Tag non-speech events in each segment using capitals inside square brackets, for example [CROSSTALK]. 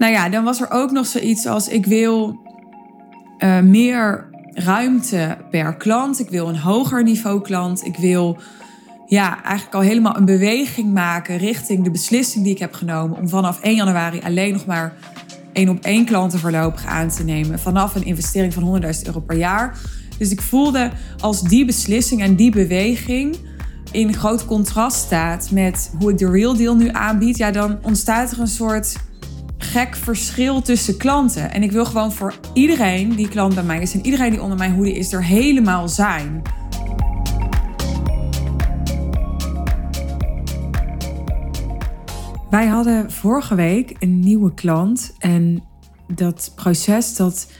Nou ja, dan was er ook nog zoiets als ik wil uh, meer ruimte per klant. Ik wil een hoger niveau klant. Ik wil ja, eigenlijk al helemaal een beweging maken richting de beslissing die ik heb genomen om vanaf 1 januari alleen nog maar één op één klanten voorlopig aan te nemen. Vanaf een investering van 100.000 euro per jaar. Dus ik voelde als die beslissing en die beweging in groot contrast staat met hoe ik de real deal nu aanbied, ja, dan ontstaat er een soort gek verschil tussen klanten. En ik wil gewoon voor iedereen die klant bij mij is en iedereen die onder mijn hoede is, er helemaal zijn. Wij hadden vorige week een nieuwe klant en dat proces, dat,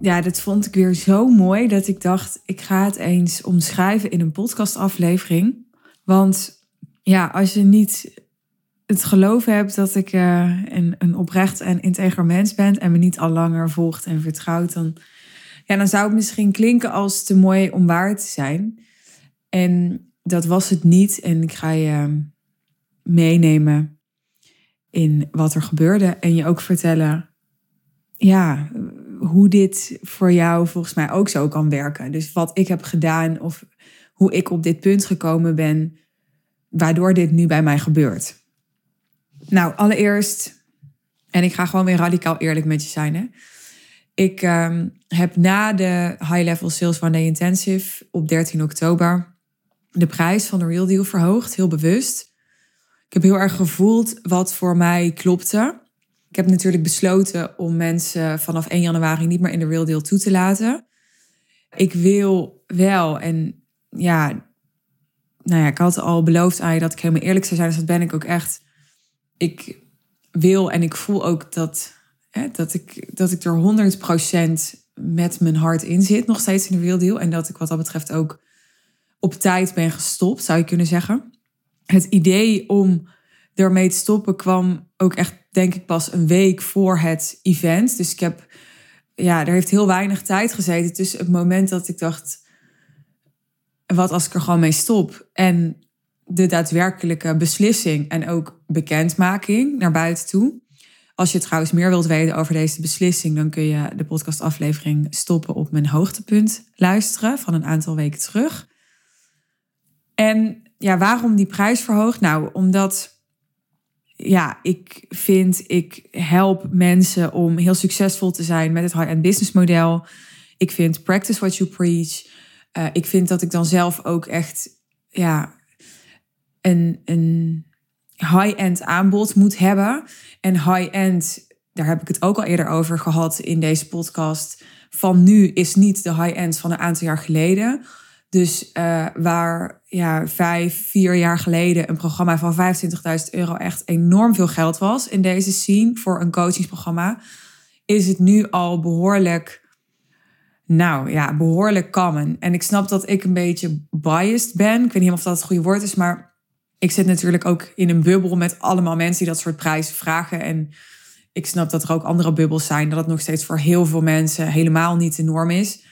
ja, dat vond ik weer zo mooi dat ik dacht, ik ga het eens omschrijven in een podcastaflevering. Want ja, als je niet het geloof hebt dat ik uh, een, een oprecht en integer mens ben en me niet al langer volgt en vertrouwt, dan, ja, dan zou het misschien klinken als te mooi om waar te zijn. En dat was het niet. En ik ga je meenemen in wat er gebeurde en je ook vertellen, ja, hoe dit voor jou volgens mij ook zo kan werken. Dus wat ik heb gedaan of hoe ik op dit punt gekomen ben, waardoor dit nu bij mij gebeurt. Nou, allereerst, en ik ga gewoon weer radicaal eerlijk met je zijn. Hè? Ik um, heb na de High Level Sales One Day Intensive op 13 oktober de prijs van de Real Deal verhoogd, heel bewust. Ik heb heel erg gevoeld wat voor mij klopte. Ik heb natuurlijk besloten om mensen vanaf 1 januari niet meer in de Real Deal toe te laten. Ik wil wel, en ja, nou ja, ik had al beloofd aan je dat ik helemaal eerlijk zou zijn. Dus dat ben ik ook echt. Ik wil en ik voel ook dat, hè, dat, ik, dat ik er 100% met mijn hart in zit. Nog steeds in de real deal. En dat ik wat dat betreft ook op tijd ben gestopt, zou je kunnen zeggen. Het idee om ermee te stoppen kwam ook echt, denk ik, pas een week voor het event. Dus ik heb, ja, er heeft heel weinig tijd gezeten tussen het moment dat ik dacht wat als ik er gewoon mee stop? En de daadwerkelijke beslissing en ook bekendmaking naar buiten toe. Als je trouwens meer wilt weten over deze beslissing, dan kun je de podcastaflevering stoppen op mijn hoogtepunt luisteren van een aantal weken terug. En ja, waarom die prijs verhoogd? Nou, omdat ja, ik vind, ik help mensen om heel succesvol te zijn met het high-end business model. Ik vind practice what you preach. Uh, ik vind dat ik dan zelf ook echt ja, een, een high-end aanbod moet hebben. En high-end, daar heb ik het ook al eerder over gehad in deze podcast. Van nu is niet de high-end van een aantal jaar geleden. Dus uh, waar ja, vijf, vier jaar geleden een programma van 25.000 euro echt enorm veel geld was in deze scene voor een coachingsprogramma, is het nu al behoorlijk nou ja, behoorlijk common. En ik snap dat ik een beetje biased ben. Ik weet niet of dat het goede woord is, maar ik zit natuurlijk ook in een bubbel met allemaal mensen die dat soort prijzen vragen. En ik snap dat er ook andere bubbels zijn, dat het nog steeds voor heel veel mensen helemaal niet de norm is.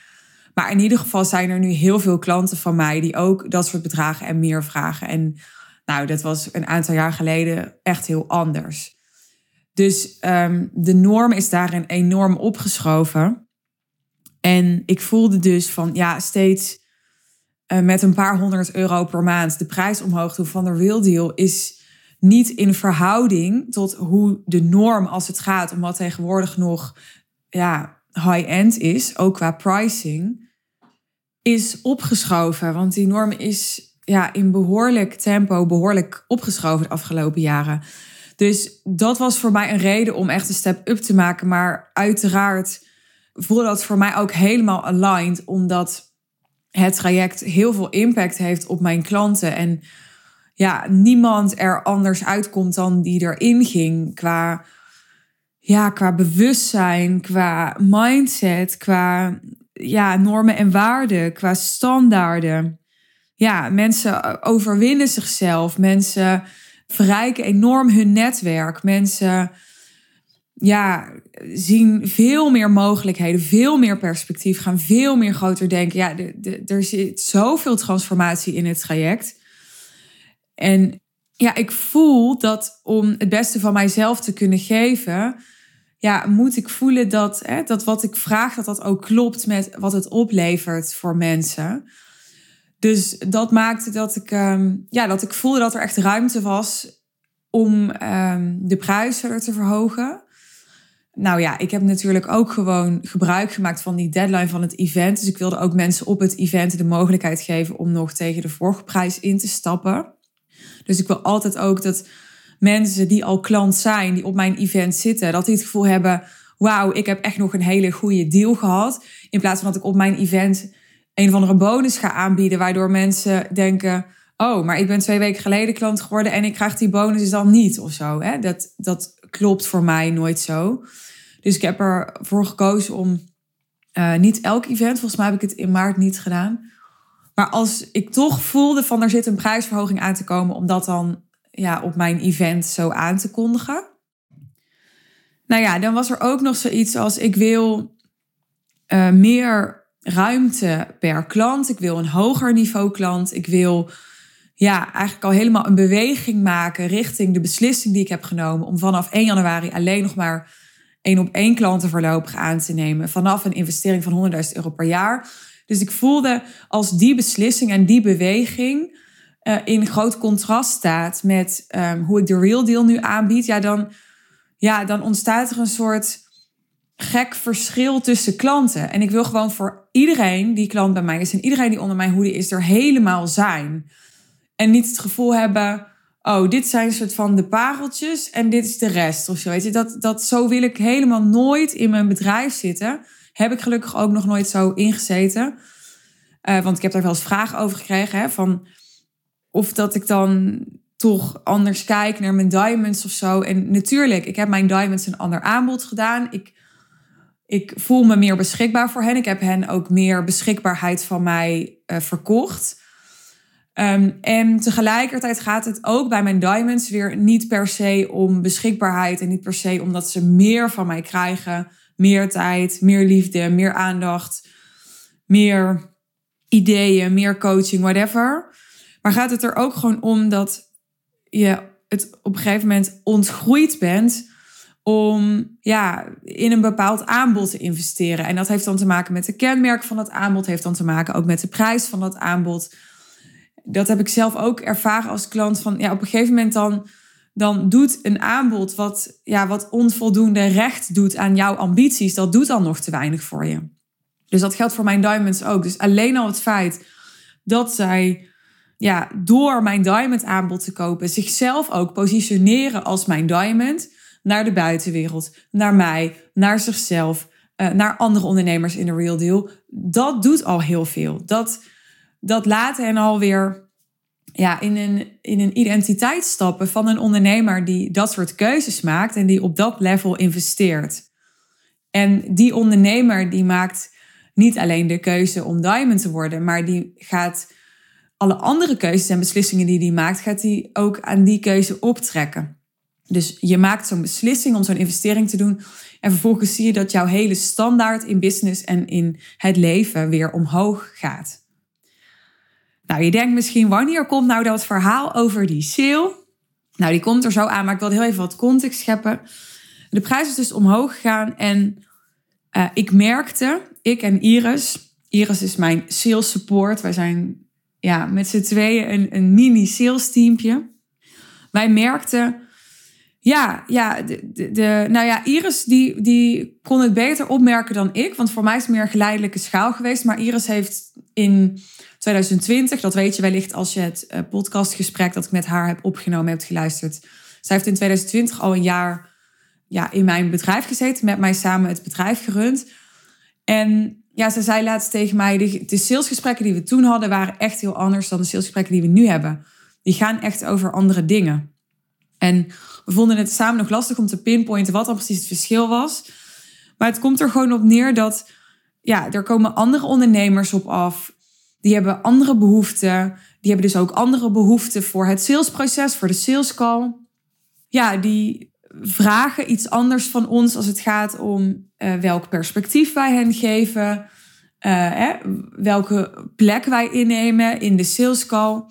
Maar in ieder geval zijn er nu heel veel klanten van mij die ook dat soort bedragen en meer vragen. En nou, dat was een aantal jaar geleden echt heel anders. Dus um, de norm is daarin enorm opgeschoven. En ik voelde dus van ja, steeds met een paar honderd euro per maand de prijs omhoog doen van de real deal is niet in verhouding tot hoe de norm als het gaat om wat tegenwoordig nog ja, high-end is, ook qua pricing, is opgeschoven. Want die norm is ja, in behoorlijk tempo behoorlijk opgeschoven de afgelopen jaren. Dus dat was voor mij een reden om echt een step up te maken. Maar uiteraard voelde dat voor mij ook helemaal aligned, omdat het traject heel veel impact heeft op mijn klanten. En ja, niemand er anders uitkomt dan die erin ging qua, ja, qua bewustzijn, qua mindset, qua ja, normen en waarden, qua standaarden. Ja, mensen overwinnen zichzelf. Mensen verrijken enorm hun netwerk. Mensen ja, zien veel meer mogelijkheden, veel meer perspectief, gaan veel meer groter denken. Ja, er zit zoveel transformatie in het traject. En ja, ik voel dat om het beste van mijzelf te kunnen geven, ja, moet ik voelen dat, hè, dat wat ik vraag, dat dat ook klopt met wat het oplevert voor mensen. Dus dat maakte dat ik, ehm, ja, dat ik voelde dat er echt ruimte was om um, de verder te verhogen. Nou ja, ik heb natuurlijk ook gewoon gebruik gemaakt van die deadline van het event. Dus ik wilde ook mensen op het event de mogelijkheid geven om nog tegen de vorige prijs in te stappen. Dus ik wil altijd ook dat mensen die al klant zijn, die op mijn event zitten, dat die het gevoel hebben: wauw, ik heb echt nog een hele goede deal gehad. In plaats van dat ik op mijn event een of andere bonus ga aanbieden, waardoor mensen denken: oh, maar ik ben twee weken geleden klant geworden en ik krijg die bonus dan niet of zo. Hè? Dat, dat klopt voor mij nooit zo. Dus ik heb ervoor gekozen om uh, niet elk event, volgens mij heb ik het in maart niet gedaan. Maar als ik toch voelde van er zit een prijsverhoging aan te komen, om dat dan ja, op mijn event zo aan te kondigen. Nou ja, dan was er ook nog zoiets als ik wil uh, meer ruimte per klant. Ik wil een hoger niveau klant. Ik wil ja, eigenlijk al helemaal een beweging maken richting de beslissing die ik heb genomen om vanaf 1 januari alleen nog maar één op één klanten voorlopig aan te nemen. Vanaf een investering van 100.000 euro per jaar. Dus ik voelde als die beslissing en die beweging uh, in groot contrast staat met um, hoe ik de real deal nu aanbied, ja dan, ja, dan ontstaat er een soort gek verschil tussen klanten. En ik wil gewoon voor iedereen die klant bij mij is en iedereen die onder mijn hoede is, er helemaal zijn. En niet het gevoel hebben, oh, dit zijn soort van de pareltjes en dit is de rest of zo. Weet je, dat, dat zo wil ik helemaal nooit in mijn bedrijf zitten. Heb ik gelukkig ook nog nooit zo ingezeten. Uh, want ik heb daar wel eens vragen over gekregen. Hè, van of dat ik dan toch anders kijk naar mijn diamonds of zo. En natuurlijk, ik heb mijn diamonds een ander aanbod gedaan. Ik, ik voel me meer beschikbaar voor hen. Ik heb hen ook meer beschikbaarheid van mij uh, verkocht. Um, en tegelijkertijd gaat het ook bij mijn diamonds weer niet per se om beschikbaarheid en niet per se omdat ze meer van mij krijgen, meer tijd, meer liefde, meer aandacht, meer ideeën, meer coaching, whatever. Maar gaat het er ook gewoon om dat je het op een gegeven moment ontgroeid bent om ja, in een bepaald aanbod te investeren. En dat heeft dan te maken met de kenmerk van het aanbod, heeft dan te maken ook met de prijs van dat aanbod. Dat heb ik zelf ook ervaren als klant van ja, op een gegeven moment dan, dan doet een aanbod wat, ja, wat onvoldoende recht doet aan jouw ambities, dat doet dan nog te weinig voor je. Dus dat geldt voor mijn diamonds ook. Dus alleen al het feit dat zij ja, door mijn diamond aanbod te kopen, zichzelf ook positioneren als mijn diamond naar de buitenwereld, naar mij, naar zichzelf, uh, naar andere ondernemers in de real deal. Dat doet al heel veel. Dat, dat laat hen alweer ja, in, een, in een identiteit stappen van een ondernemer die dat soort keuzes maakt en die op dat level investeert. En die ondernemer die maakt niet alleen de keuze om diamond te worden, maar die gaat alle andere keuzes en beslissingen die hij maakt, gaat hij ook aan die keuze optrekken. Dus je maakt zo'n beslissing om zo'n investering te doen. En vervolgens zie je dat jouw hele standaard in business en in het leven weer omhoog gaat. Nou, je denkt misschien, wanneer komt nou dat verhaal over die sale? Nou, die komt er zo aan, maar ik wil heel even wat context scheppen. De prijs is dus omhoog gegaan en uh, ik merkte, ik en Iris, Iris is mijn sales support. Wij zijn ja, met z'n tweeën een, een mini sales teampje. Wij merkten, ja, ja, de, de, nou ja, Iris die, die kon het beter opmerken dan ik. Want voor mij is het meer geleidelijke schaal geweest. Maar Iris heeft in 2020, dat weet je wellicht als je het uh, podcastgesprek dat ik met haar heb opgenomen hebt geluisterd. Zij heeft in 2020 al een jaar ja, in mijn bedrijf gezeten, met mij samen het bedrijf gerund. En ja, ze zei laatst tegen mij, de, de salesgesprekken die we toen hadden waren echt heel anders dan de salesgesprekken die we nu hebben. Die gaan echt over andere dingen. En we vonden het samen nog lastig om te pinpointen wat dan precies het verschil was. Maar het komt er gewoon op neer dat ja, er komen andere ondernemers op af. Die hebben andere behoeften. Die hebben dus ook andere behoeften voor het salesproces, voor de sales call. Ja, die vragen iets anders van ons als het gaat om uh, welk perspectief wij hen geven, uh, hè, welke plek wij innemen in de sales call.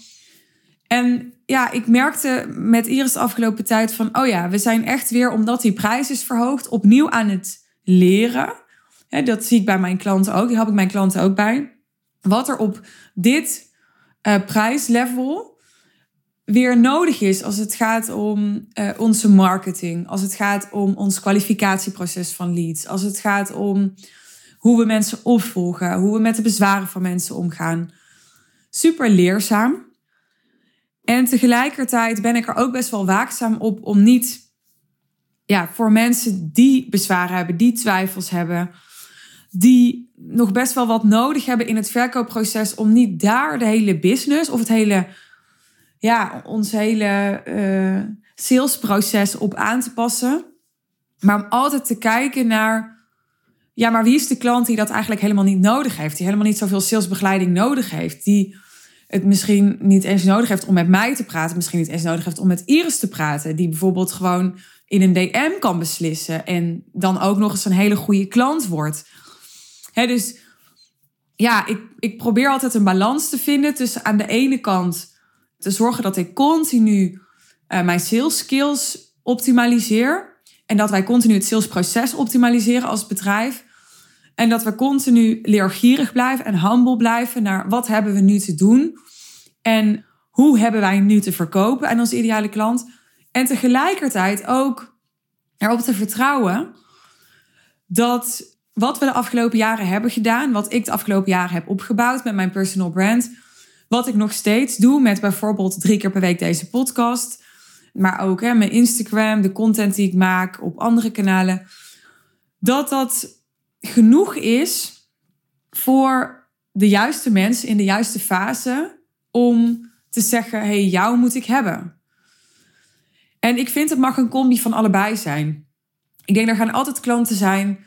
En ja, ik merkte met Iris de afgelopen tijd van, oh ja, we zijn echt weer, omdat die prijs is verhoogd, opnieuw aan het leren. dat zie ik bij mijn klanten ook, die heb ik mijn klanten ook bij. Wat er op dit uh, prijslevel weer nodig is als het gaat om uh, onze marketing, als het gaat om ons kwalificatieproces van leads, als het gaat om hoe we mensen opvolgen, hoe we met de bezwaren van mensen omgaan. Super leerzaam. En tegelijkertijd ben ik er ook best wel waakzaam op om niet ja, voor mensen die bezwaren hebben, die twijfels hebben, die nog best wel wat nodig hebben in het verkoopproces, om niet daar de hele business of het hele, ja, ons hele uh, salesproces op aan te passen. Maar om altijd te kijken naar, ja, maar wie is de klant die dat eigenlijk helemaal niet nodig heeft, die helemaal niet zoveel salesbegeleiding nodig heeft, die het misschien niet eens nodig heeft om met mij te praten, misschien niet eens nodig heeft om met Iris te praten, die bijvoorbeeld gewoon in een DM kan beslissen en dan ook nog eens een hele goede klant wordt. Dus ja, ik, ik probeer altijd een balans te vinden tussen aan de ene kant te zorgen dat ik continu uh, mijn sales skills optimaliseer en dat wij continu het salesproces optimaliseren als bedrijf. En dat we continu leergierig blijven en humble blijven naar wat hebben we nu te doen en hoe hebben wij nu te verkopen aan onze ideale klant. En tegelijkertijd ook erop te vertrouwen dat wat we de afgelopen jaren hebben gedaan, wat ik de afgelopen jaren heb opgebouwd met mijn personal brand, wat ik nog steeds doe met bijvoorbeeld drie keer per week deze podcast, maar ook hè, mijn Instagram, de content die ik maak op andere kanalen, dat dat genoeg is voor de juiste mensen in de juiste fase om te zeggen: hey, jou moet ik hebben. En ik vind het mag een combi van allebei zijn. Ik denk er gaan altijd klanten zijn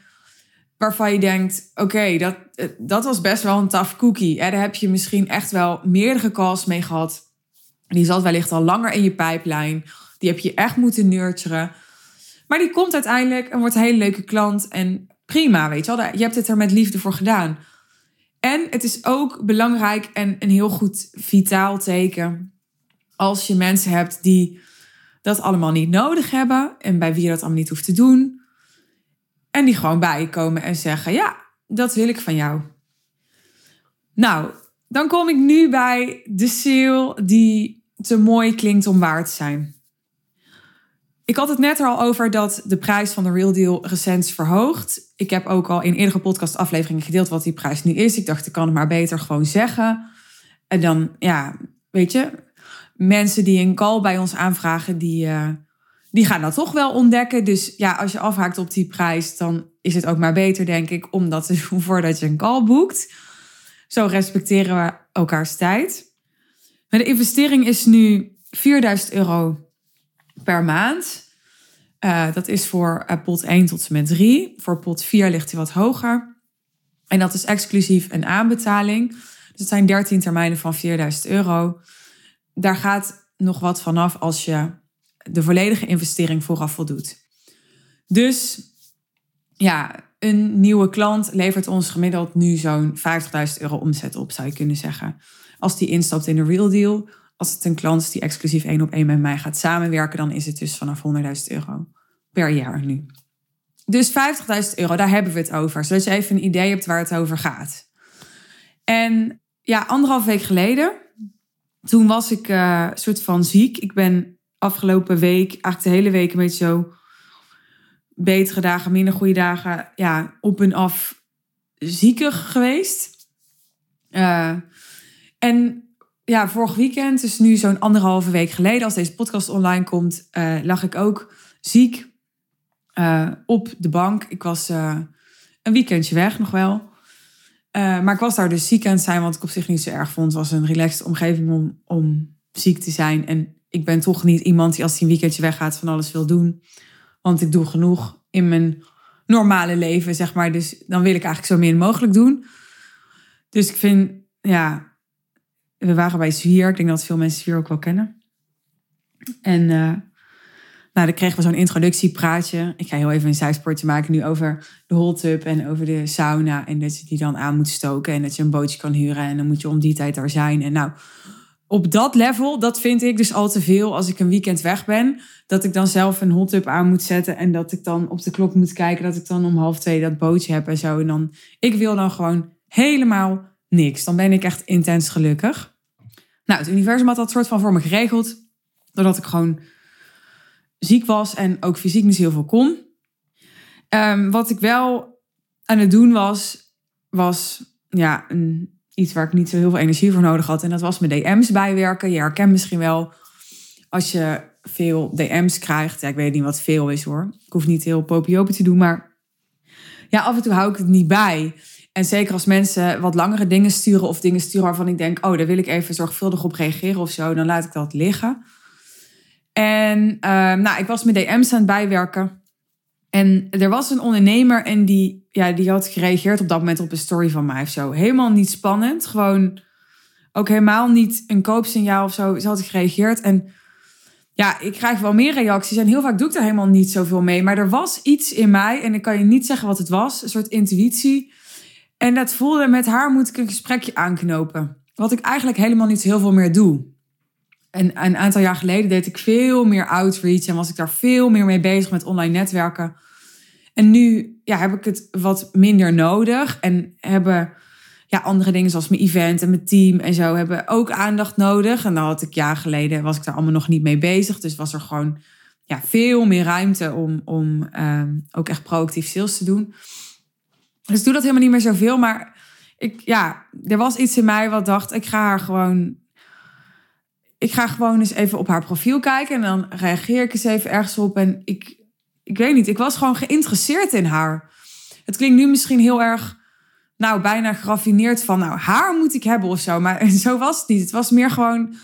waarvan je denkt: oké, dat, dat was best wel een tough cookie. Daar heb je misschien echt wel meerdere calls mee gehad. Die zat wellicht al langer in je pijplijn. Die heb je echt moeten nurturen. Maar die komt uiteindelijk en wordt een hele leuke klant. En prima, weet je wel. Je hebt het er met liefde voor gedaan. En het is ook belangrijk en een heel goed vitaal teken als je mensen hebt die dat allemaal niet nodig hebben en bij wie je dat allemaal niet hoeft te doen. En die gewoon bij je komen en zeggen: Ja, dat wil ik van jou. Nou, dan kom ik nu bij de sale die te mooi klinkt om waar te zijn. Ik had het net er al over dat de prijs van de Real Deal recent is verhoogd. Ik heb ook al in eerdere podcastafleveringen gedeeld wat die prijs nu is. Ik dacht, ik kan het maar beter gewoon zeggen. En dan, ja, weet je, mensen die een call bij ons aanvragen, die, uh, die gaan dat toch wel ontdekken. Dus ja, als je afhaakt op die prijs, dan is het ook maar beter, denk ik, om dat te [LAUGHS] doen voordat je een call boekt. Zo respecteren we elkaars tijd. Maar de investering is nu 4000 euro per maand. Uh, dat is voor uh, pot 1 tot en met 3. Voor pot 4 ligt hij wat hoger. En dat is exclusief een aanbetaling. Dus het zijn 13 termijnen van 4000 euro. Daar gaat nog wat vanaf als je de volledige investering vooraf voldoet. Dus ja, een nieuwe klant levert ons gemiddeld nu zo'n 50.000 euro omzet op, zou je kunnen zeggen. Als die instapt in de real deal als het een klant is die exclusief één op één met mij gaat samenwerken, dan is het dus vanaf 100.000 euro per jaar nu. Dus 50.000 euro, daar hebben we het over. Zodat je even een idee hebt waar het over gaat. En ja, anderhalf week geleden, toen was ik uh, soort van ziek. Ik ben afgelopen week, eigenlijk de hele week een beetje zo betere dagen, minder goede dagen, ja, op en af zieker geweest. Uh, en ja, vorig weekend, dus nu zo'n anderhalve week geleden, als deze podcast online komt, uh, lag ik ook ziek uh, op de bank. Ik was een weekendje weg nog wel. maar ik was daar dus ziek aan het zijn, wat ik op zich niet zo erg vond. Het was een relaxed omgeving om, om ziek te zijn. En ik ben toch niet iemand die als hij een weekendje weggaat van alles wil doen. Want ik doe genoeg in mijn normale leven, zeg maar. Dus dan wil ik eigenlijk zo min mogelijk doen. Dus ik vind, ja, we waren bij Zwier. Ik denk dat veel mensen Zwier ook wel kennen. En uh, nou, dan kregen we zo'n introductiepraatje. Ik ga heel even een zijsportje maken nu over de hot tub en over de sauna. En dat je die dan aan moet stoken en dat je een bootje kan huren. En dan moet je om die tijd daar zijn. En nou, op dat level, dat vind ik dus al te veel als ik een weekend weg ben. Dat ik dan zelf een hot tub aan moet zetten. En dat ik dan op de klok moet kijken dat ik dan om half twee dat bootje heb en zo. En dan, ik wil dan gewoon helemaal niks. Dan ben ik echt intens gelukkig. Nou, het universum had dat soort van voor me geregeld. Doordat ik gewoon ziek was en ook fysiek niet heel veel kon. Ehm, wat ik wel aan het doen was, was ja, een, iets waar ik niet zo heel veel energie voor nodig had. En dat was mijn DM's bijwerken. Je herkent misschien wel als je veel DM's krijgt. Ja, ik weet niet wat veel is hoor. Ik hoef niet heel popiopen te doen, maar ja, af en toe hou ik het niet bij. En zeker als mensen wat langere dingen sturen of dingen sturen waarvan ik denk, oh, daar wil ik even zorgvuldig op reageren of zo, dan laat ik dat liggen. En uh, nou, ik was mijn DM's aan het bijwerken. En er was een ondernemer en die, ja, die had gereageerd op dat moment op een story van mij of zo. Helemaal niet spannend. Gewoon ook helemaal niet een koopsignaal of zo. Ze had gereageerd. En ja, ik krijg wel meer reacties. En heel vaak doe ik daar helemaal niet zoveel mee. Maar er was iets in mij. En ik kan je niet zeggen wat het was. Een soort intuïtie. En dat voelde met haar moet ik een gesprekje aanknopen. Wat ik eigenlijk helemaal niet heel veel meer doe. En een aantal jaar geleden deed ik veel meer outreach en was ik daar veel meer mee bezig met online netwerken. En nu ja, heb ik het wat minder nodig en hebben ja, andere dingen zoals mijn event en mijn team en zo hebben ook aandacht nodig. En dan had ik jaar geleden, was ik daar allemaal nog niet mee bezig. Dus was er gewoon ja, veel meer ruimte om, om um, ook echt proactief sales te doen. Dus doe dat helemaal niet meer zoveel. Maar ik, ja, er was iets in mij wat dacht, ik ga haar gewoon ik ga gewoon eens even op haar profiel kijken en dan reageer ik eens even ergens op. En ik, ik weet niet, ik was gewoon geïnteresseerd in haar. Het klinkt nu misschien heel erg, nou, bijna geraffineerd van, nou, haar moet ik hebben of zo. Maar [LAUGHS] zo was het niet. Het was meer gewoon,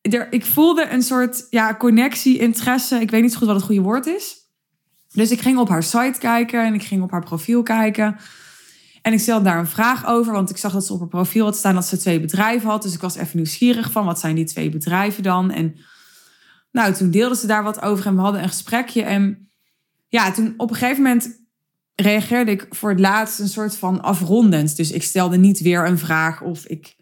er, ik voelde een soort, ja, connectie, interesse. Ik weet niet zo goed wat het goede woord is. Dus ik ging op haar site kijken en ik ging op haar profiel kijken. En ik stelde daar een vraag over, want ik zag dat ze op haar profiel had staan dat ze twee bedrijven had. Dus ik was even nieuwsgierig van wat zijn die twee bedrijven dan? En nou, toen deelde ze daar wat over en we hadden een gesprekje. En ja, toen op een gegeven moment reageerde ik voor het laatst een soort van afrondend. Dus ik stelde niet weer een vraag of ik,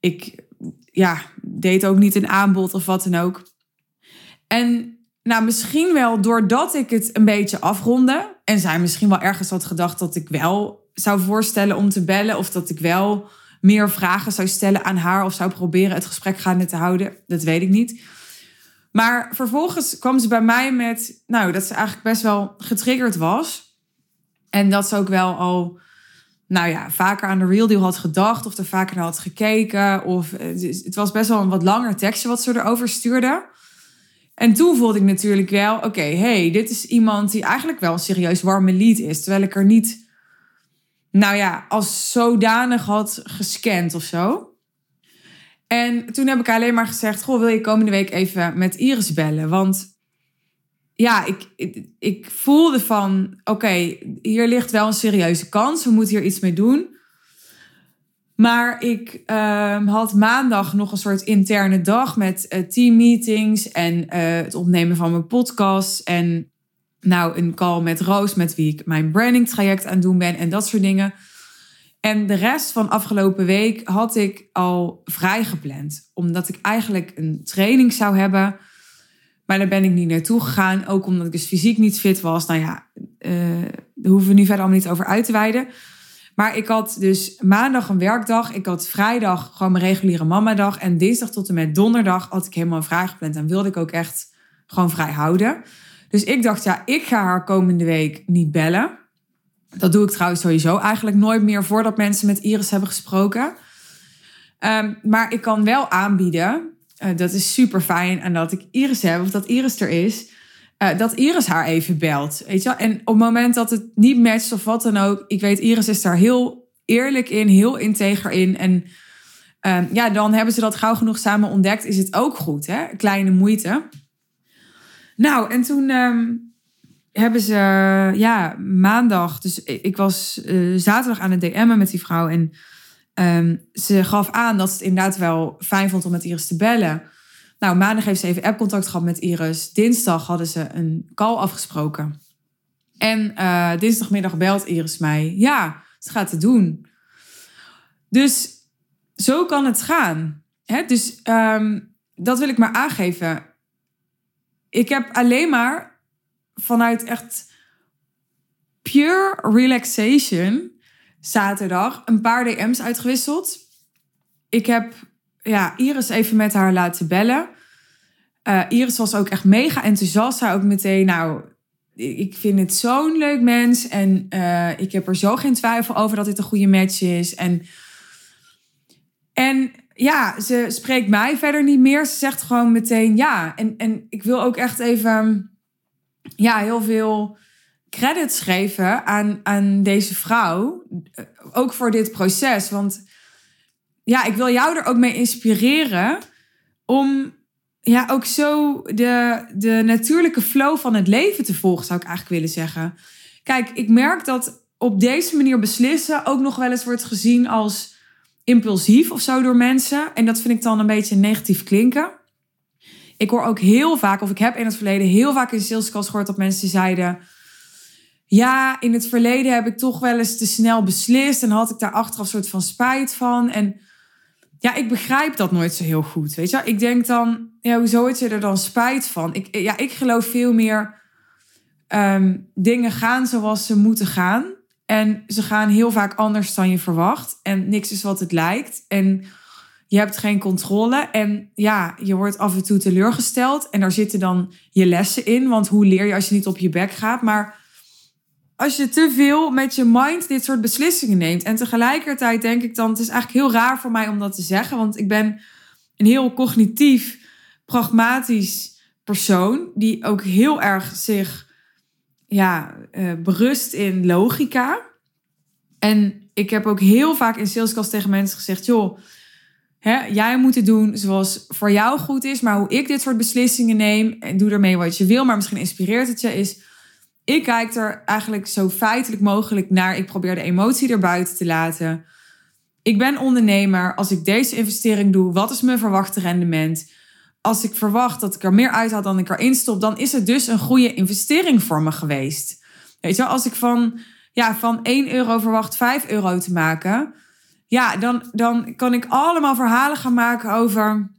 ik ja, deed ook niet een aanbod of wat dan ook. En nou, misschien wel doordat ik het een beetje afronde. En zij misschien wel ergens had gedacht dat ik wel zou voorstellen om te bellen. Of dat ik wel meer vragen zou stellen aan haar. Of zou proberen het gesprek gaande te houden. Dat weet ik niet. Maar vervolgens kwam ze bij mij met, nou, dat ze eigenlijk best wel getriggerd was. En dat ze ook wel al, nou ja, vaker aan de Real Deal had gedacht. Of er vaker naar had gekeken. Of het was best wel een wat langer tekstje wat ze erover stuurde. En toen voelde ik natuurlijk wel, oké, hey, dit is iemand die eigenlijk wel een serieus warme lied is. Terwijl ik er niet nou ja, als zodanig had gescand of zo. En toen heb ik alleen maar gezegd: Goh, wil je komende week even met Iris bellen? Want ja, ik, ik, voelde van: oké, hier ligt wel een serieuze kans. We moeten hier iets mee doen. Maar ik uh, had maandag nog een soort interne dag met uh, teammeetings en uh, het opnemen van mijn podcast. En nou, een call met Roos, met wie ik mijn branding traject aan het doen ben en dat soort dingen. En de rest van afgelopen week had ik al vrij gepland. Omdat ik eigenlijk een training zou hebben. Maar daar ben ik niet naartoe gegaan. Ook omdat ik dus fysiek niet fit was. Nou ja, uh, daar hoeven we nu verder allemaal niet over uit te wijden. Maar ik had dus maandag een werkdag. Ik had vrijdag gewoon mijn reguliere mamadag. En dinsdag tot en met donderdag had ik helemaal vrij gepland. En wilde ik ook echt gewoon vrij houden. Dus ik dacht, ja, ik ga haar komende week niet bellen. Dat doe ik trouwens sowieso eigenlijk nooit meer voordat mensen met Iris hebben gesproken. Ehm, maar ik kan wel aanbieden, uh, dat is super fijn, en dat ik Iris heb of dat Iris er is, uh, dat Iris haar even belt. Weet je? En op het moment dat het niet matcht of wat dan ook, ik weet, Iris is daar heel eerlijk in, heel integer in. En uh, ja, dan hebben ze dat gauw genoeg samen ontdekt, is het ook goed. Hè? Kleine moeite. Nou, en toen um, hebben ze, ja, maandag. Dus ik was uh, zaterdag aan het DM'en met die vrouw. En um, ze gaf aan dat ze het inderdaad wel fijn vond om met Iris te bellen. Nou, maandag heeft ze even appcontact gehad met Iris. Dinsdag hadden ze een call afgesproken. En uh, dinsdagmiddag belt Iris mij. Ja, ze gaat het doen. Dus zo kan het gaan. Hè, dus ehm, dat wil ik maar aangeven. Ik heb alleen maar vanuit echt pure relaxation zaterdag een paar DM's uitgewisseld. Ik heb ja, Iris even met haar laten bellen. Uh, Iris was ook echt mega enthousiast. Zij ook meteen, nou, ik vind het zo'n leuk mens. En uh, ik heb er zo geen twijfel over dat dit een goede match is. En, en ja, ze spreekt mij verder niet meer. Ze zegt gewoon meteen ja. En, en ik wil ook echt even ja, heel veel credits geven aan, aan deze vrouw. Ook voor dit proces. Want ja, ik wil jou er ook mee inspireren om ja, ook zo de, de natuurlijke flow van het leven te volgen, zou ik eigenlijk willen zeggen. Kijk, ik merk dat op deze manier beslissen ook nog wel eens wordt gezien als impulsief of zo door mensen. En dat vind ik dan een beetje negatief klinken. Ik hoor ook heel vaak, of ik heb in het verleden heel vaak in salescalls gehoord dat mensen zeiden... Ja, in het verleden heb ik toch wel eens te snel beslist en had ik daar achteraf een soort van spijt van. En ja, ik begrijp dat nooit zo heel goed. Weet je, ik denk dan, ja, hoezo had je er dan spijt van? Ik, ja, ik geloof veel meer ehm, dingen gaan zoals ze moeten gaan. En ze gaan heel vaak anders dan je verwacht. En niks is wat het lijkt. En je hebt geen controle. En ja, je wordt af en toe teleurgesteld. En daar zitten dan je lessen in. Want hoe leer je als je niet op je bek gaat? Maar als je te veel met je mind dit soort beslissingen neemt. En tegelijkertijd denk ik dan, het is eigenlijk heel raar voor mij om dat te zeggen. Want ik ben een heel cognitief, pragmatisch persoon. Die ook heel erg zich ja, uh, berust in logica. En ik heb ook heel vaak in salescast tegen mensen gezegd: joh, jij moet het doen zoals voor jou goed is. Maar hoe ik dit soort beslissingen neem en doe ermee wat je wil, maar misschien inspireert het je, is ik kijk er eigenlijk zo feitelijk mogelijk naar. Ik probeer de emotie erbuiten te laten. Ik ben ondernemer. Als ik deze investering doe, wat is mijn verwachte rendement? Als ik verwacht dat ik er meer uithaal dan ik erin stop, dan is het dus een goede investering voor me geweest. Weet je, als ik van, ja, van 1 euro verwacht 5 euro te maken, ja, dan, dan kan ik allemaal verhalen gaan maken over.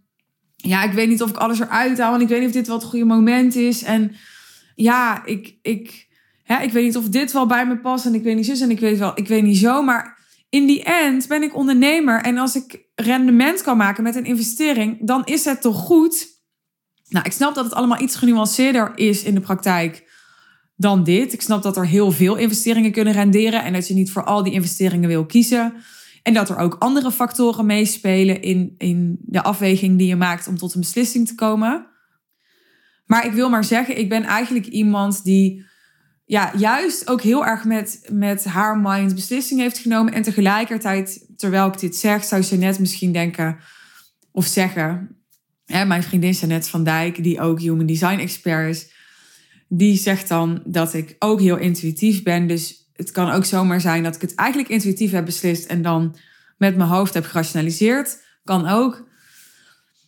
Ja, ik weet niet of ik alles eruit haal, want ik weet niet of dit wel het goede moment is. En ja, ik, ik, hè, ik weet niet of dit wel bij me past en ik weet niet zus en ik weet wel, ik weet niet zo. Maar in die end ben ik ondernemer en als ik rendement kan maken met een investering, dan is het toch goed. Nou, ik snap dat het allemaal iets genuanceerder is in de praktijk dan dit. Ik snap dat er heel veel investeringen kunnen renderen en dat je niet voor al die investeringen wil kiezen. En dat er ook andere factoren meespelen in, in de afweging die je maakt om tot een beslissing te komen. Maar ik wil maar zeggen, ik ben eigenlijk iemand die ja, juist ook heel erg met, met haar mind beslissing heeft genomen. En tegelijkertijd, terwijl ik dit zeg, zou ze net misschien denken of zeggen. Hè, mijn vriendin Jeannette van Dijk, die ook human design expert is, die zegt dan dat ik ook heel intuïtief ben. Dus het kan ook zomaar zijn dat ik het eigenlijk intuïtief heb beslist en dan met mijn hoofd heb gerationaliseerd. Kan ook.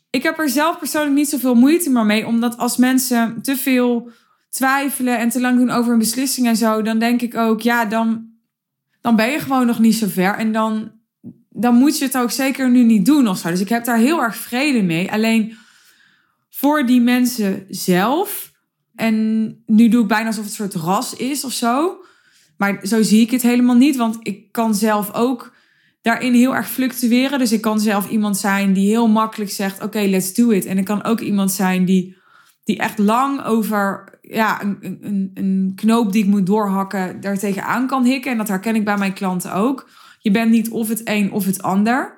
Ik heb er zelf persoonlijk niet zoveel moeite meer mee, omdat als mensen te veel twijfelen en te lang doen over een beslissing en zo, dan denk ik ook, ja, dan, dan ben je gewoon nog niet zo ver. En dan, dan moet je het ook zeker nu niet doen of zo. Dus ik heb daar heel erg vrede mee. Alleen voor die mensen zelf, en nu doe ik bijna alsof het een soort ras is of zo. Maar zo zie ik het helemaal niet, want ik kan zelf ook daarin heel erg fluctueren. Dus ik kan zelf iemand zijn die heel makkelijk zegt: Oké, let's do it. En ik kan ook iemand zijn die, die echt lang over ja, een, een, een knoop die ik moet doorhakken, daar tegenaan kan hikken. En dat herken ik bij mijn klanten ook. Je bent niet of het een of het ander.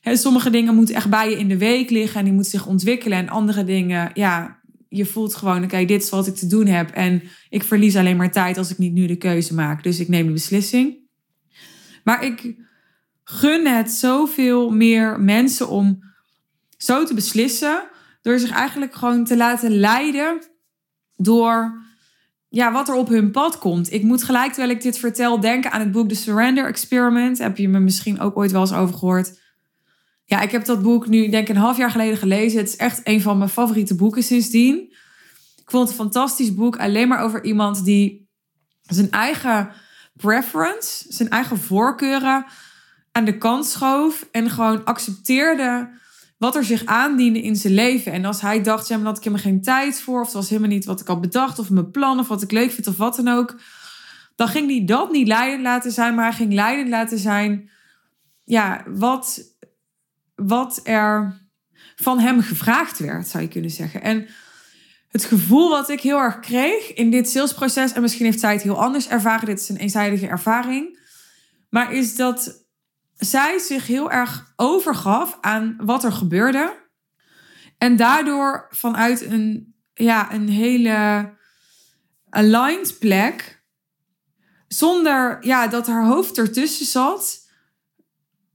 He, sommige dingen moeten echt bij je in de week liggen en die moeten zich ontwikkelen. En andere dingen, ja, je voelt gewoon: oké, dit is wat ik te doen heb. En ik verlies alleen maar tijd als ik niet nu de keuze maak. Dus ik neem de beslissing. Maar ik gun het zoveel meer mensen om zo te beslissen. Door zich eigenlijk gewoon te laten leiden door ja, wat er op hun pad komt. Ik moet gelijk, terwijl ik dit vertel, denken aan het boek The Surrender Experiment. Heb je me misschien ook ooit wel eens over gehoord? Ja, ik heb dat boek nu, denk ik, een half jaar geleden gelezen. Het is echt een van mijn favoriete boeken sindsdien. Ik vond het een fantastisch boek. Alleen maar over iemand die zijn eigen preference, zijn eigen voorkeuren aan de kant schoof en gewoon accepteerde wat er zich aandiende in zijn leven. En als hij dacht, ja, maar had ik helemaal geen tijd voor, of het was helemaal niet wat ik had bedacht, of mijn plan, of wat ik leuk vind, of wat dan ook, dan ging hij dat niet leidend laten zijn, maar hij ging leidend laten zijn, ja, wat, wat er van hem gevraagd werd, zou je kunnen zeggen. En het gevoel wat ik heel erg kreeg in dit salesproces, en misschien heeft zij het heel anders ervaren, dit is een eenzijdige ervaring, maar is dat zij zich heel erg overgaf aan wat er gebeurde. En daardoor vanuit een, ja, een hele aligned plek, zonder ja, dat haar hoofd ertussen zat,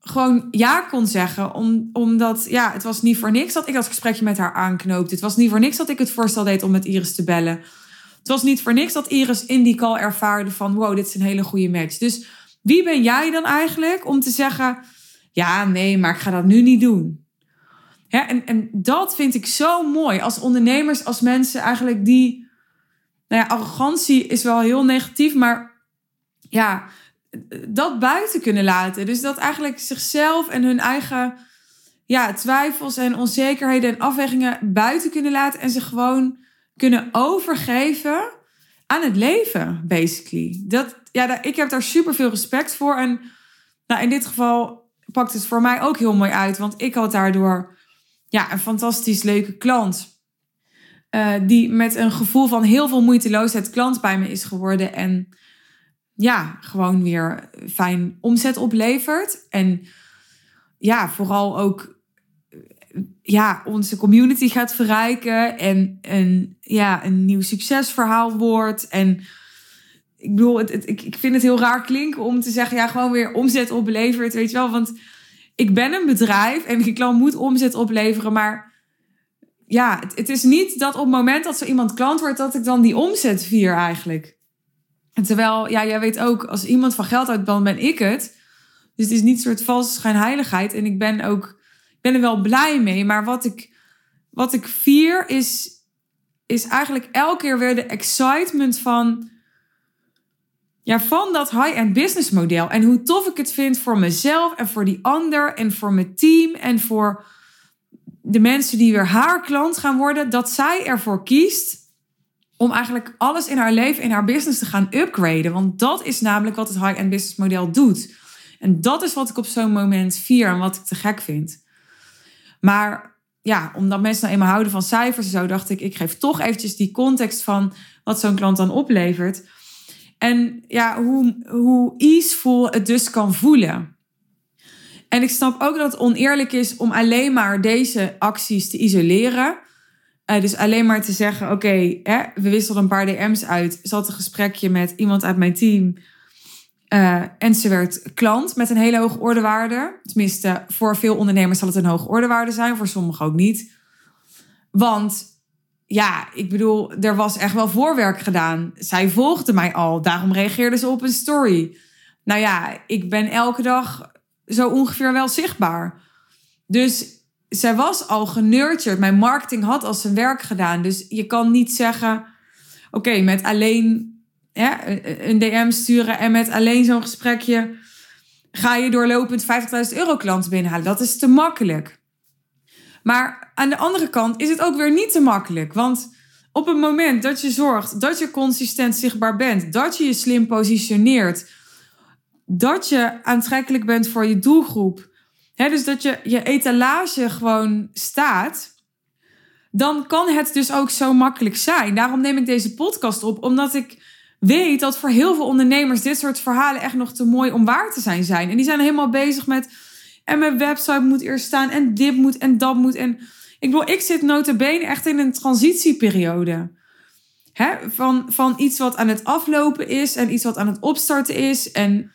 gewoon ja kon zeggen. Om, omdat ja, het was niet voor niks dat ik dat gesprekje met haar aanknoopte. Het was niet voor niks dat ik het voorstel deed om met Iris te bellen. Het was niet voor niks dat Iris in die call ervaarde van wow, dit is een hele goede match. Dus wie ben jij dan eigenlijk om te zeggen: ja, nee, maar ik ga dat nu niet doen? en, en dat vind ik zo mooi als ondernemers, als mensen eigenlijk die. Nou ja, arrogantie is wel heel negatief, maar ja, dat buiten kunnen laten. Dus dat eigenlijk zichzelf en hun eigen ja, twijfels en onzekerheden en afwegingen buiten kunnen laten en zich gewoon kunnen overgeven aan het leven, basically. Dat, ja, ik heb daar super veel respect voor. En nou, in dit geval pakt het voor mij ook heel mooi uit. Want ik had daardoor ja, een fantastisch leuke klant. Uh, die met een gevoel van heel veel moeiteloosheid klant bij me is geworden. En ja, gewoon weer fijn omzet oplevert. En ja, vooral ook ja, onze community gaat verrijken. En een, ja, een nieuw succesverhaal wordt. En ik bedoel, het, ik, ik vind het heel raar klinken om te zeggen, ja, gewoon weer omzet oplevert, weet je wel. Want ik ben een bedrijf en ik klant moet omzet opleveren, maar ja, het, het, is niet dat op het moment dat zo iemand klant wordt, dat ik dan die omzet vier eigenlijk. En terwijl, ja, jij weet ook, als iemand van geld uit dan ben ik het. Dus het is niet een soort valse schijnheiligheid. En ik ben ook, ben er wel blij mee. Maar wat ik, wat ik vier is, is eigenlijk elke keer weer de excitement van ja, van dat high-end business model. En hoe tof ik het vind voor mezelf en voor die ander en voor mijn team en voor de mensen die weer haar klant gaan worden. Dat zij ervoor kiest om eigenlijk alles in haar leven, in haar business te gaan upgraden. Want dat is namelijk wat het high-end business model doet. En dat is wat ik op zo'n moment vier en wat ik te gek vind. Maar ja, omdat mensen nou eenmaal houden van cijfers en zo, dacht ik, ik geef toch eventjes die context van wat zo'n klant dan oplevert. En ja, hoe, hoe easeful het dus kan voelen. En ik snap ook dat het oneerlijk is om alleen maar deze acties te isoleren. Uh, dus alleen maar te zeggen: oké, we wisselden een paar DM's uit. Zat een gesprekje met iemand uit mijn team. Uh, en ze werd klant met een hele hoge ordewaarde. Tenminste, voor veel ondernemers zal het een hoge ordewaarde zijn, voor sommigen ook niet. Want ja, ik bedoel, er was echt wel voorwerk gedaan. Zij volgde mij al, daarom reageerde ze op een story. Nou ja, ik ben elke dag zo ongeveer wel zichtbaar. Dus zij was al genurtured. Mijn marketing had al zijn werk gedaan. Dus je kan niet zeggen, oké, met alleen een DM sturen en met alleen zo'n gesprekje ga je doorlopend 50.000 euro klanten binnenhalen. Dat is te makkelijk. Maar aan de andere kant is het ook weer niet te makkelijk. Want op het moment dat je zorgt dat je consistent zichtbaar bent, dat je je slim positioneert, dat je aantrekkelijk bent voor je doelgroep, dus dat je je etalage gewoon staat, dan kan het dus ook zo makkelijk zijn. Daarom neem ik deze podcast op, omdat ik weet dat voor heel veel ondernemers dit soort verhalen echt nog te mooi om waar te zijn zijn. En die zijn helemaal bezig met en mijn website moet eerst staan. En dit moet en dat moet. En ik bedoel, ik zit notabene echt in een transitieperiode. Hè? Van, van iets wat aan het aflopen is. En iets wat aan het opstarten is. En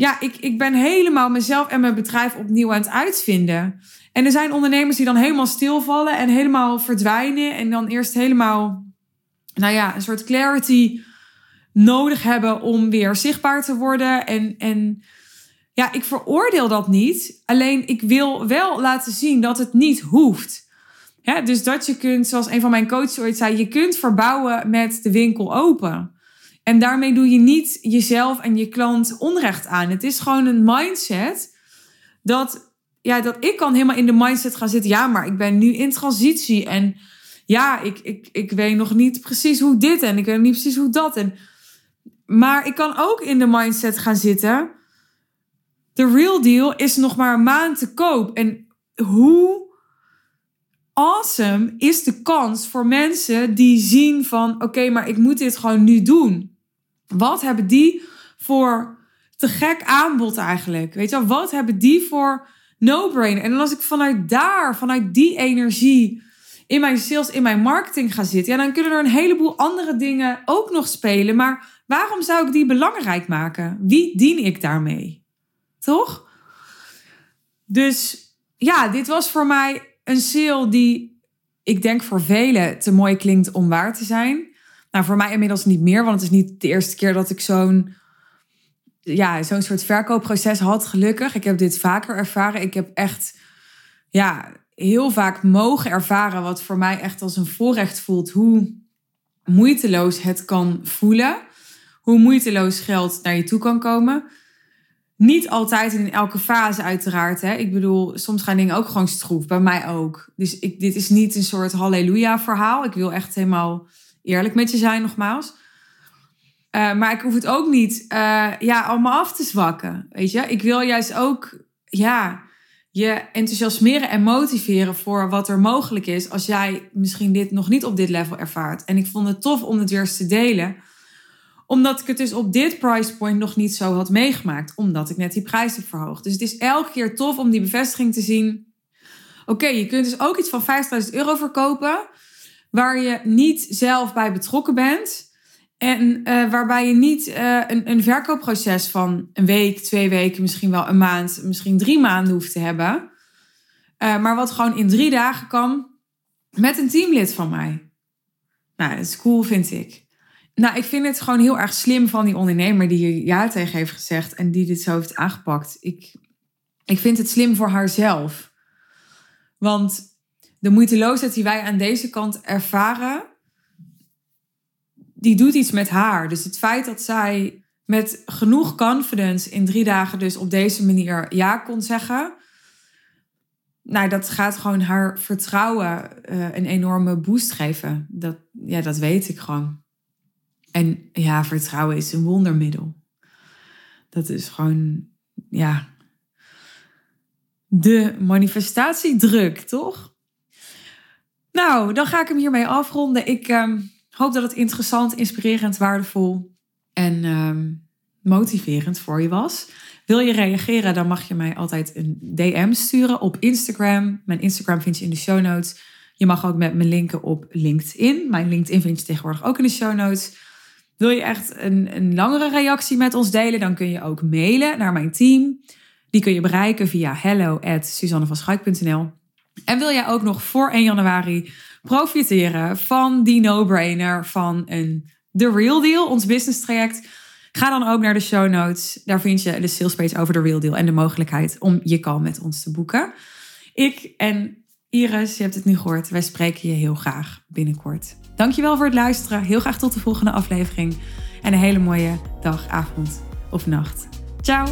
ja, ik, ik ben helemaal mezelf en mijn bedrijf opnieuw aan het uitvinden. En er zijn ondernemers die dan helemaal stilvallen en helemaal verdwijnen. En dan eerst helemaal, nou ja, een soort clarity nodig hebben om weer zichtbaar te worden. En, en ja, ik veroordeel dat niet. Alleen ik wil wel laten zien dat het niet hoeft. dus dat je kunt, zoals een van mijn coaches ooit zei, je kunt verbouwen met de winkel open. En daarmee doe je niet jezelf en je klant onrecht aan. Het is gewoon een mindset dat ja, dat ik kan helemaal in de mindset gaan zitten. Ja, maar ik ben nu in transitie. En ja, ik, ik, ik weet nog niet precies hoe dit en ik weet niet precies hoe dat. En, maar ik kan ook in de mindset gaan zitten. De real deal is nog maar een maand te koop. En hoe awesome is de kans voor mensen die zien van... oké, maar ik moet dit gewoon nu doen. Wat hebben die voor te gek aanbod eigenlijk? Weet je wel, wat hebben die voor no-brainer? En als ik vanuit daar, vanuit die energie in mijn sales, in mijn marketing ga zitten... ja, dan kunnen er een heleboel andere dingen ook nog spelen. Maar waarom zou ik die belangrijk maken? Wie dien ik daarmee? Toch? Dus ja, dit was voor mij een sale die ik denk voor velen te mooi klinkt om waar te zijn. Nou, voor mij inmiddels niet meer, want het is niet de eerste keer dat ik zo'n ja, zo'n soort verkoopproces had, gelukkig. Ik heb dit vaker ervaren. Ik heb echt ja, heel vaak mogen ervaren wat voor mij echt als een voorrecht voelt. Hoe moeiteloos het kan voelen. Hoe moeiteloos geld naar je toe kan komen. Niet altijd in elke fase uiteraard. Hè. Ik bedoel, soms gaan dingen ook gewoon stroef. Bij mij ook. Dus ik, dit is niet een soort halleluja verhaal. Ik wil echt helemaal eerlijk met je zijn nogmaals. Uh, maar ik hoef het ook niet uh, ja, allemaal af te zwakken. Weet je? Ik wil juist ook ja, je enthousiasmeren en motiveren voor wat er mogelijk is. Als jij misschien dit nog niet op dit level ervaart. En ik vond het tof om het weer eens te delen omdat ik het dus op dit price point nog niet zo had meegemaakt. Omdat ik net die prijs heb verhoogd. Dus het is elke keer tof om die bevestiging te zien. Oké, je kunt dus ook iets van 50.000 euro verkopen. Waar je niet zelf bij betrokken bent. En uh, waarbij je niet uh, een, een verkoopproces van een week, twee weken, misschien wel een maand, misschien drie maanden hoeft te hebben. Uh, maar wat gewoon in drie dagen kan met een teamlid van mij. Nou, dat is cool, vind ik. Nou, ik vind het gewoon heel erg slim van die ondernemer die hier ja tegen heeft gezegd en die dit zo heeft aangepakt. Ik, ik vind het slim voor haarzelf. Want de moeiteloosheid die wij aan deze kant ervaren, die doet iets met haar. Dus het feit dat zij met genoeg confidence in drie dagen dus op deze manier ja kon zeggen. Nou, dat gaat gewoon haar vertrouwen uh, een enorme boost geven. Dat, ja, dat weet ik gewoon. En ja, vertrouwen is een wondermiddel. Dat is gewoon, ja, de manifestatiedruk, toch? Nou, dan ga ik hem hiermee afronden. Ik um, hoop dat het interessant, inspirerend, waardevol en um, motiverend voor je was. Wil je reageren, dan mag je mij altijd een DM sturen op Instagram. Mijn Instagram vind je in de show notes. Je mag ook met me linken op LinkedIn. Mijn LinkedIn vind je tegenwoordig ook in de show notes. Wil je echt een, een langere reactie met ons delen, dan kun je ook mailen naar mijn team. Die kun je bereiken via hello at En wil jij ook nog voor 1 januari profiteren van die no-brainer van een The Real Deal, ons business traject? Ga dan ook naar de show notes. Daar vind je de sales page over The Real Deal en de mogelijkheid om je call met ons te boeken. Ik en Iris, je hebt het nu gehoord, wij spreken je heel graag binnenkort. Dankjewel voor het luisteren. Heel graag tot de volgende aflevering. En een hele mooie dag, avond of nacht. Ciao!